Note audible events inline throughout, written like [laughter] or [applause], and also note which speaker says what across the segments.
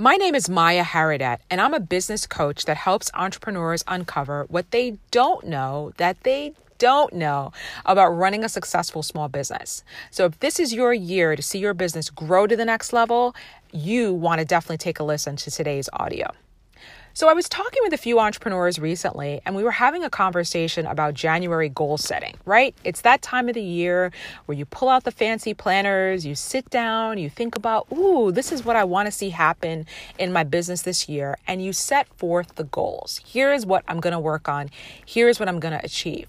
Speaker 1: My name is Maya Haradet, and I'm a business coach that helps entrepreneurs uncover what they don't know that they don't know about running a successful small business. So, if this is your year to see your business grow to the next level, you want to definitely take a listen to today's audio. So, I was talking with a few entrepreneurs recently, and we were having a conversation about January goal setting, right? It's that time of the year where you pull out the fancy planners, you sit down, you think about, ooh, this is what I want to see happen in my business this year, and you set forth the goals. Here is what I'm going to work on, here is what I'm going to achieve.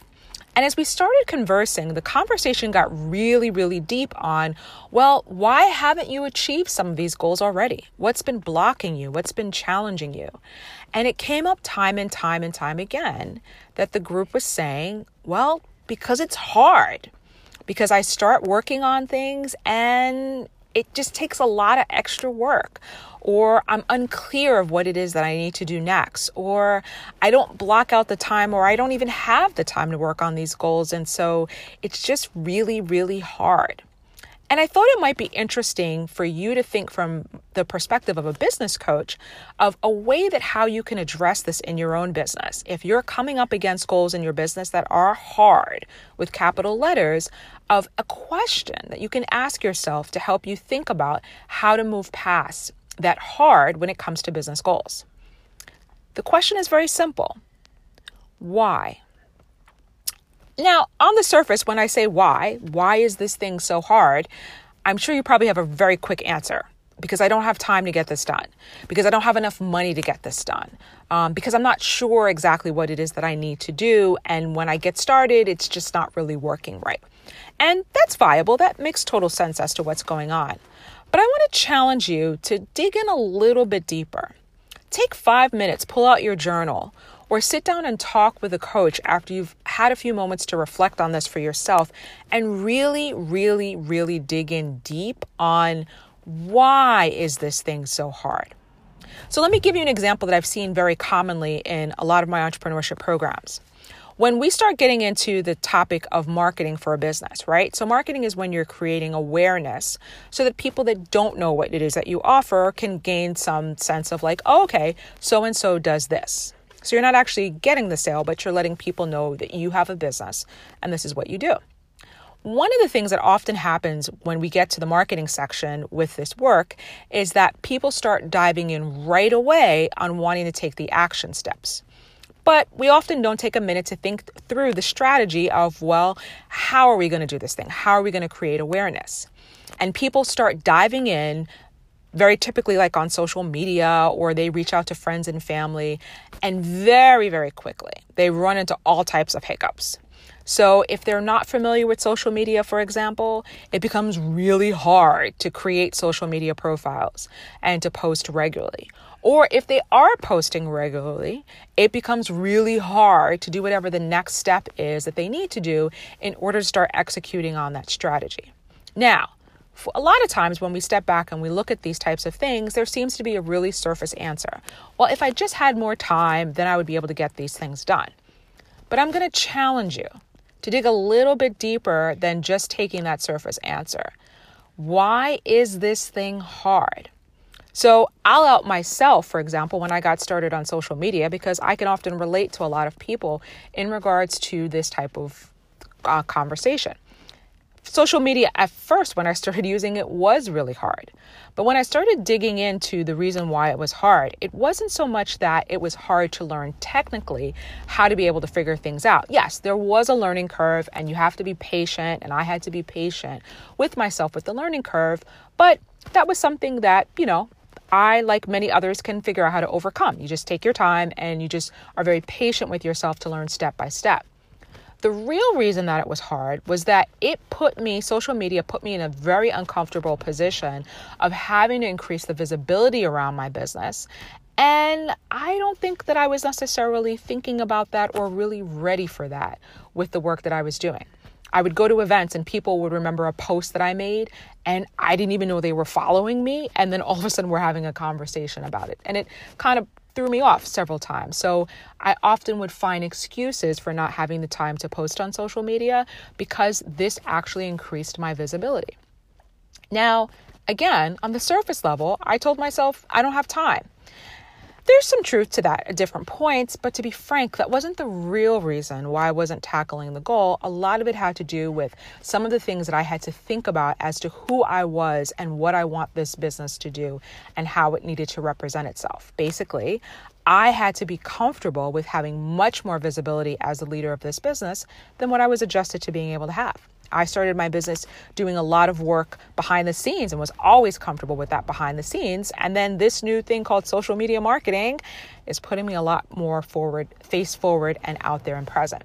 Speaker 1: And as we started conversing, the conversation got really, really deep on, well, why haven't you achieved some of these goals already? What's been blocking you? What's been challenging you? And it came up time and time and time again that the group was saying, well, because it's hard. Because I start working on things and it just takes a lot of extra work or I'm unclear of what it is that I need to do next, or I don't block out the time, or I don't even have the time to work on these goals. And so it's just really, really hard. And I thought it might be interesting for you to think from the perspective of a business coach of a way that how you can address this in your own business. If you're coming up against goals in your business that are hard with capital letters, of a question that you can ask yourself to help you think about how to move past that hard when it comes to business goals. The question is very simple why? Now, on the surface, when I say why, why is this thing so hard? I'm sure you probably have a very quick answer because I don't have time to get this done, because I don't have enough money to get this done, um, because I'm not sure exactly what it is that I need to do. And when I get started, it's just not really working right. And that's viable. That makes total sense as to what's going on. But I want to challenge you to dig in a little bit deeper. Take five minutes, pull out your journal, or sit down and talk with a coach after you've had a few moments to reflect on this for yourself and really, really, really dig in deep on why is this thing so hard? So let me give you an example that I've seen very commonly in a lot of my entrepreneurship programs when we start getting into the topic of marketing for a business, right? So, marketing is when you're creating awareness so that people that don't know what it is that you offer can gain some sense of, like, oh, okay, so and so does this. So, you're not actually getting the sale, but you're letting people know that you have a business and this is what you do. One of the things that often happens when we get to the marketing section with this work is that people start diving in right away on wanting to take the action steps. But we often don't take a minute to think through the strategy of, well, how are we going to do this thing? How are we going to create awareness? And people start diving in very typically like on social media or they reach out to friends and family and very very quickly they run into all types of hiccups so if they're not familiar with social media for example it becomes really hard to create social media profiles and to post regularly or if they are posting regularly, it becomes really hard to do whatever the next step is that they need to do in order to start executing on that strategy. Now, a lot of times when we step back and we look at these types of things, there seems to be a really surface answer. Well, if I just had more time, then I would be able to get these things done. But I'm going to challenge you to dig a little bit deeper than just taking that surface answer. Why is this thing hard? So I'll out myself, for example, when I got started on social media, because I can often relate to a lot of people in regards to this type of uh, conversation. Social media at first, when I started using it, was really hard. But when I started digging into the reason why it was hard, it wasn't so much that it was hard to learn technically how to be able to figure things out. Yes, there was a learning curve, and you have to be patient, and I had to be patient with myself with the learning curve. But that was something that, you know, I, like many others, can figure out how to overcome. You just take your time and you just are very patient with yourself to learn step by step. The real reason that it was hard was that it put me, social media put me in a very uncomfortable position of having to increase the visibility around my business. And I don't think that I was necessarily thinking about that or really ready for that with the work that I was doing. I would go to events and people would remember a post that I made and I didn't even know they were following me. And then all of a sudden we're having a conversation about it. And it kind of threw me off several times. So I often would find excuses for not having the time to post on social media because this actually increased my visibility. Now, again, on the surface level, I told myself I don't have time. There's some truth to that at different points, but to be frank, that wasn't the real reason why I wasn't tackling the goal. A lot of it had to do with some of the things that I had to think about as to who I was and what I want this business to do and how it needed to represent itself. Basically, I had to be comfortable with having much more visibility as the leader of this business than what I was adjusted to being able to have. I started my business doing a lot of work behind the scenes and was always comfortable with that behind the scenes. And then this new thing called social media marketing is putting me a lot more forward, face forward, and out there and present.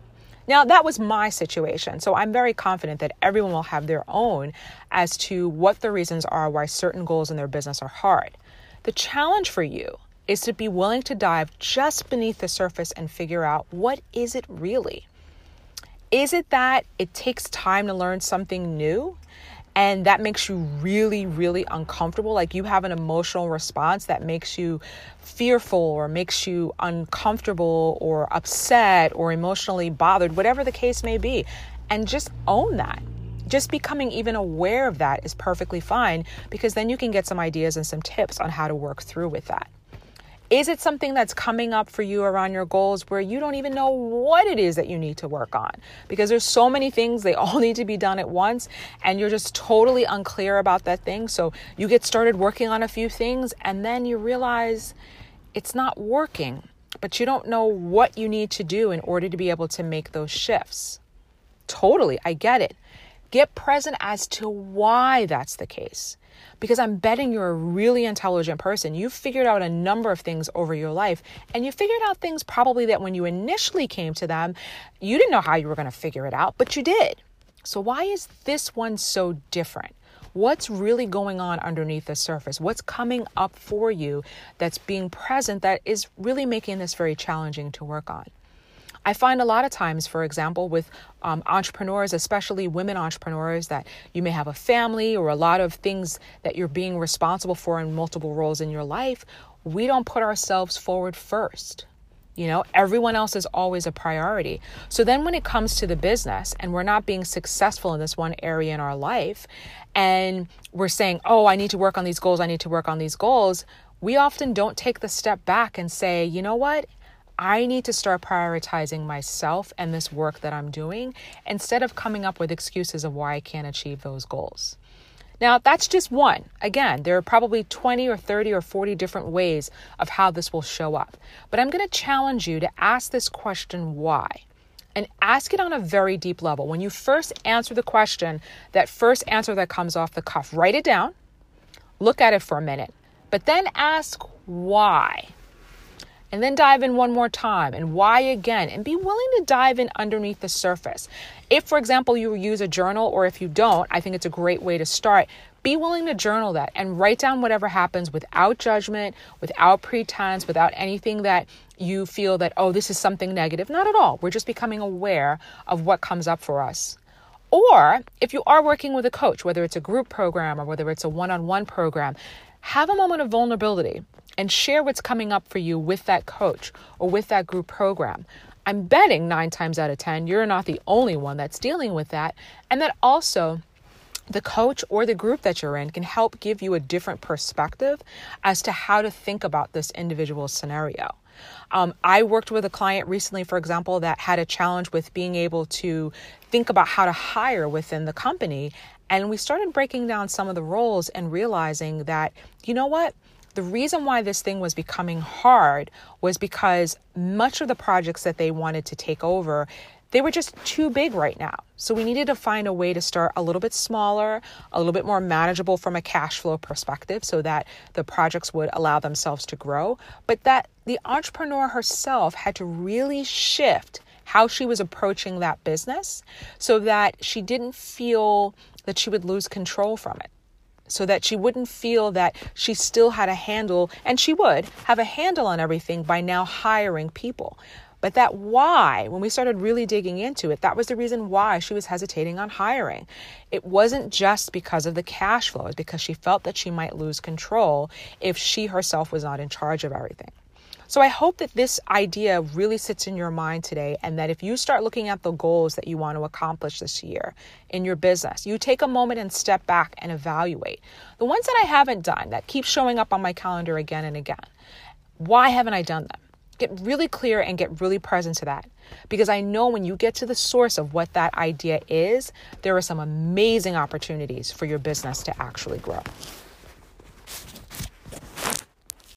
Speaker 1: Now, that was my situation. So I'm very confident that everyone will have their own as to what the reasons are why certain goals in their business are hard. The challenge for you is to be willing to dive just beneath the surface and figure out what is it really? Is it that it takes time to learn something new? And that makes you really, really uncomfortable. Like you have an emotional response that makes you fearful or makes you uncomfortable or upset or emotionally bothered, whatever the case may be. And just own that just becoming even aware of that is perfectly fine because then you can get some ideas and some tips on how to work through with that. Is it something that's coming up for you around your goals where you don't even know what it is that you need to work on? Because there's so many things, they [laughs] all need to be done at once, and you're just totally unclear about that thing. So you get started working on a few things, and then you realize it's not working, but you don't know what you need to do in order to be able to make those shifts. Totally, I get it. Get present as to why that's the case because I'm betting you're a really intelligent person. You've figured out a number of things over your life, and you figured out things probably that when you initially came to them, you didn't know how you were going to figure it out, but you did. So, why is this one so different? What's really going on underneath the surface? What's coming up for you that's being present that is really making this very challenging to work on? I find a lot of times, for example, with um, entrepreneurs, especially women entrepreneurs, that you may have a family or a lot of things that you're being responsible for in multiple roles in your life. We don't put ourselves forward first. You know, everyone else is always a priority. So then when it comes to the business and we're not being successful in this one area in our life, and we're saying, oh, I need to work on these goals, I need to work on these goals, we often don't take the step back and say, you know what? I need to start prioritizing myself and this work that I'm doing instead of coming up with excuses of why I can't achieve those goals. Now, that's just one. Again, there are probably 20 or 30 or 40 different ways of how this will show up. But I'm going to challenge you to ask this question why? And ask it on a very deep level. When you first answer the question, that first answer that comes off the cuff, write it down, look at it for a minute, but then ask why and then dive in one more time and why again and be willing to dive in underneath the surface. If, for example, you use a journal or if you don't, I think it's a great way to start. Be willing to journal that and write down whatever happens without judgment, without pretense, without anything that you feel that, oh, this is something negative. Not at all. We're just becoming aware of what comes up for us. Or if you are working with a coach, whether it's a group program or whether it's a one on one program, have a moment of vulnerability and share what's coming up for you with that coach or with that group program. I'm betting nine times out of 10, you're not the only one that's dealing with that. And that also, the coach or the group that you're in can help give you a different perspective as to how to think about this individual scenario. Um, I worked with a client recently, for example, that had a challenge with being able to think about how to hire within the company. And we started breaking down some of the roles and realizing that, you know what? The reason why this thing was becoming hard was because much of the projects that they wanted to take over they were just too big right now. So we needed to find a way to start a little bit smaller, a little bit more manageable from a cash flow perspective so that the projects would allow themselves to grow, but that the entrepreneur herself had to really shift how she was approaching that business so that she didn't feel that she would lose control from it so that she wouldn't feel that she still had a handle, and she would have a handle on everything by now hiring people. But that why, when we started really digging into it, that was the reason why she was hesitating on hiring. It wasn't just because of the cash flow, it's because she felt that she might lose control if she herself was not in charge of everything. So I hope that this idea really sits in your mind today and that if you start looking at the goals that you want to accomplish this year in your business, you take a moment and step back and evaluate. The ones that I haven't done that keep showing up on my calendar again and again. Why haven't I done them? Get really clear and get really present to that. Because I know when you get to the source of what that idea is, there are some amazing opportunities for your business to actually grow.